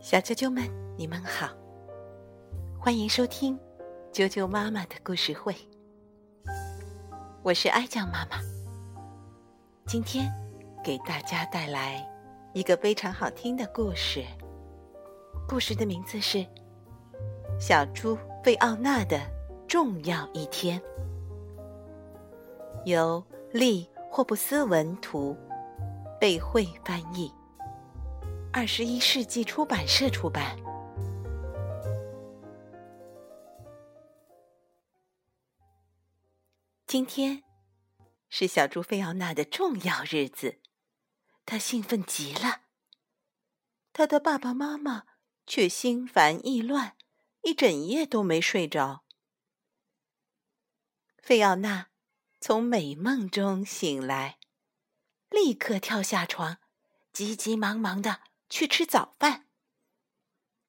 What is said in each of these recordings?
小啾啾们，你们好，欢迎收听啾啾妈妈的故事会。我是爱酱妈妈，今天给大家带来一个非常好听的故事。故事的名字是《小猪费奥娜的重要一天》，由利霍布斯文图，贝慧翻译。二十一世纪出版社出版。今天是小猪菲奥娜的重要日子，他兴奋极了。他的爸爸妈妈却心烦意乱，一整夜都没睡着。菲奥娜从美梦中醒来，立刻跳下床，急急忙忙的。去吃早饭。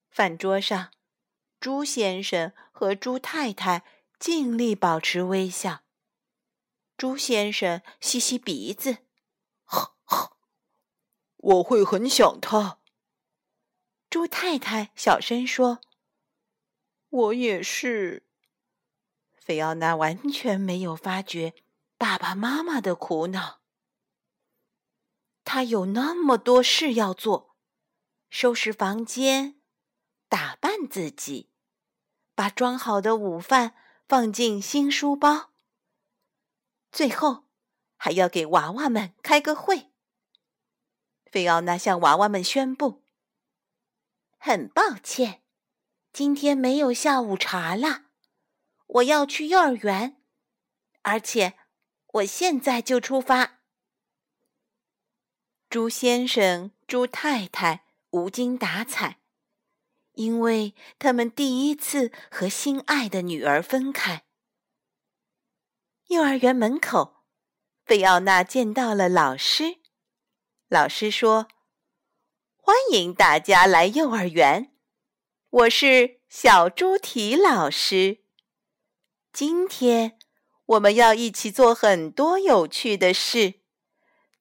饭桌上，猪先生和猪太太尽力保持微笑。猪先生吸吸鼻子，呵呵，我会很想他。猪太太小声说：“我也是。”菲奥娜完全没有发觉爸爸妈妈的苦恼。他有那么多事要做。收拾房间，打扮自己，把装好的午饭放进新书包。最后，还要给娃娃们开个会。菲奥娜向娃娃们宣布：“很抱歉，今天没有下午茶了。我要去幼儿园，而且我现在就出发。”猪先生、猪太太。无精打采，因为他们第一次和心爱的女儿分开。幼儿园门口，费奥娜见到了老师。老师说：“欢迎大家来幼儿园，我是小猪蹄老师。今天我们要一起做很多有趣的事，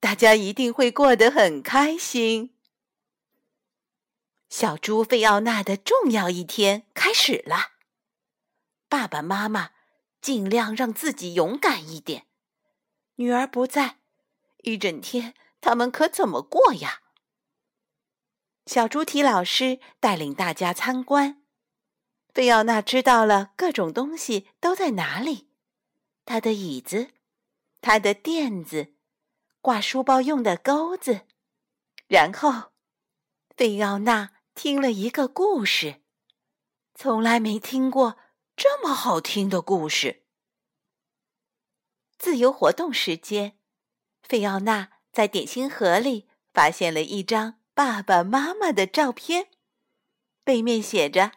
大家一定会过得很开心。”小猪费奥娜的重要一天开始了。爸爸妈妈尽量让自己勇敢一点。女儿不在，一整天他们可怎么过呀？小猪蹄老师带领大家参观。费奥娜知道了各种东西都在哪里：他的椅子，他的垫子，挂书包用的钩子。然后，费奥娜。听了一个故事，从来没听过这么好听的故事。自由活动时间，费奥娜在点心盒里发现了一张爸爸妈妈的照片，背面写着：“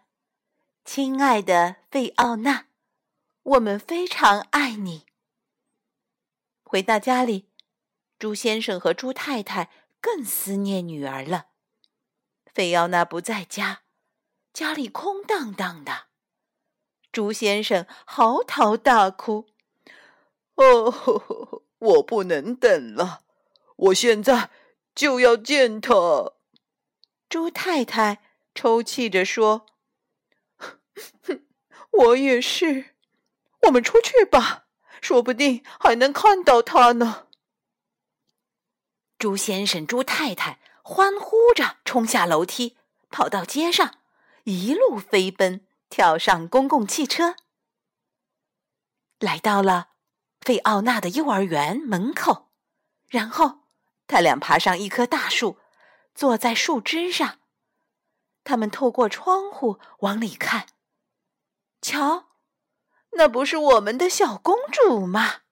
亲爱的费奥娜，我们非常爱你。”回到家里，猪先生和猪太太更思念女儿了。费奥娜不在家，家里空荡荡的。猪先生嚎啕大哭：“哦，我不能等了，我现在就要见他。”猪太太抽泣着说：“哼我也是，我们出去吧，说不定还能看到他呢。”猪先生、猪太太。欢呼着冲下楼梯，跑到街上，一路飞奔，跳上公共汽车，来到了费奥娜的幼儿园门口。然后，他俩爬上一棵大树，坐在树枝上。他们透过窗户往里看，瞧，那不是我们的小公主吗？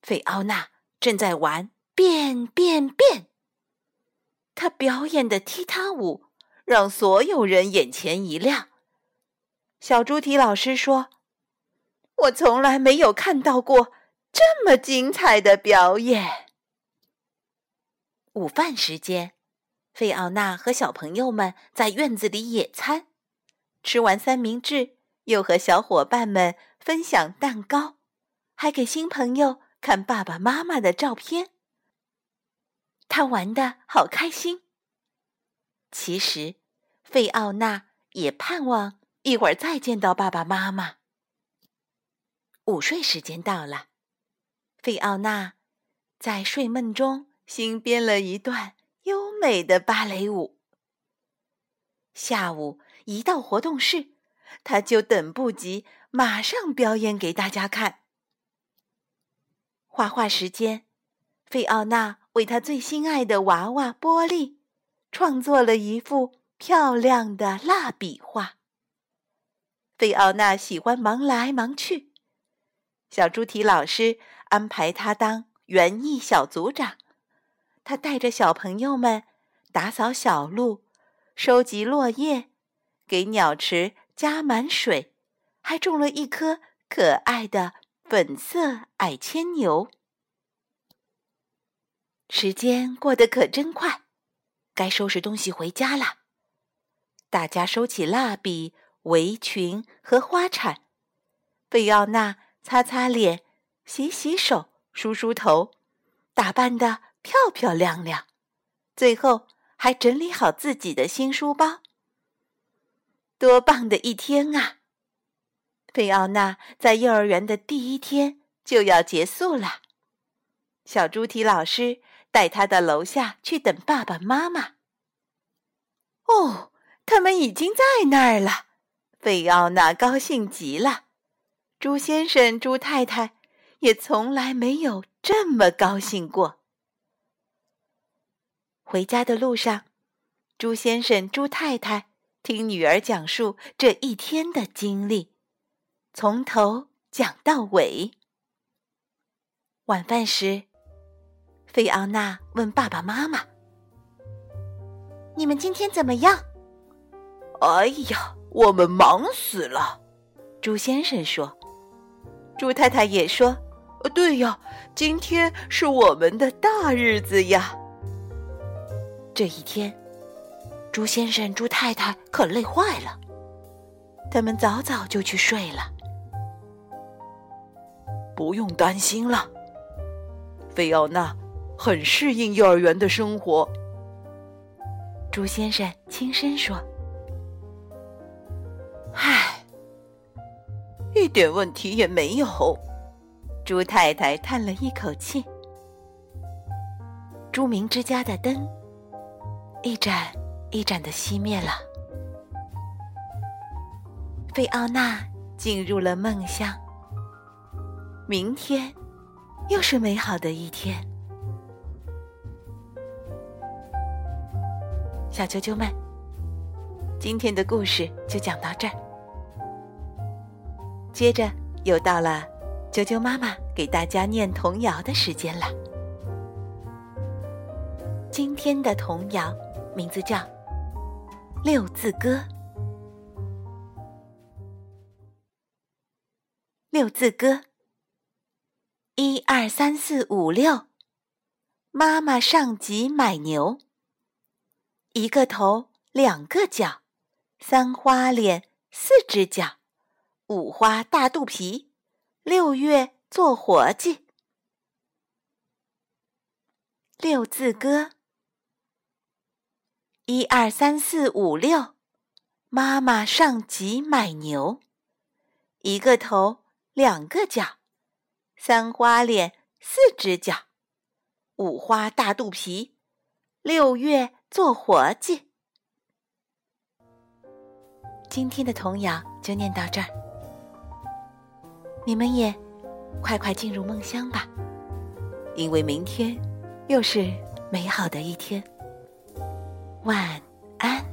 费奥娜正在玩变变变。他表演的踢踏舞让所有人眼前一亮。小猪蹄老师说：“我从来没有看到过这么精彩的表演。”午饭时间，费奥娜和小朋友们在院子里野餐，吃完三明治，又和小伙伴们分享蛋糕，还给新朋友看爸爸妈妈的照片。他玩的好开心，其实，费奥娜也盼望一会儿再见到爸爸妈妈。午睡时间到了，费奥娜在睡梦中新编了一段优美的芭蕾舞。下午一到活动室，他就等不及，马上表演给大家看。画画时间，费奥娜为他最心爱的娃娃波利创作了一幅漂亮的蜡笔画。费奥娜喜欢忙来忙去。小猪蹄老师安排他当园艺小组长，他带着小朋友们打扫小路、收集落叶，给鸟池加满水，还种了一棵可爱的粉色矮牵牛。时间过得可真快，该收拾东西回家了。大家收起蜡笔、围裙和花铲，贝奥娜。擦擦脸，洗洗手，梳梳头，打扮的漂漂亮亮，最后还整理好自己的新书包。多棒的一天啊！菲奥娜在幼儿园的第一天就要结束了。小猪蹄老师带他到楼下去等爸爸妈妈。哦，他们已经在那儿了。菲奥娜高兴极了。猪先生、猪太太也从来没有这么高兴过。回家的路上，猪先生、猪太太听女儿讲述这一天的经历，从头讲到尾。晚饭时，菲奥娜问爸爸妈妈：“你们今天怎么样？”“哎呀，我们忙死了。”猪先生说。猪太太也说：“对呀，今天是我们的大日子呀。”这一天，猪先生、猪太太可累坏了，他们早早就去睡了。不用担心了，菲奥娜很适应幼儿园的生活。朱先生轻声说。一点问题也没有，朱太太叹了一口气。朱明之家的灯一盏一盏的熄灭了，费奥娜进入了梦乡。明天又是美好的一天，小啾啾们，今天的故事就讲到这儿。接着又到了啾啾妈妈给大家念童谣的时间了。今天的童谣名字叫《六字歌》。六字歌，一二三四五六，妈妈上集买牛。一个头，两个脚，三花脸，四只脚。五花大肚皮，六月做活计。六字歌，一二三四五六，妈妈上集买牛。一个头，两个脚，三花脸，四只脚，五花大肚皮，六月做活计。今天的童谣就念到这儿。你们也快快进入梦乡吧，因为明天又是美好的一天。晚安。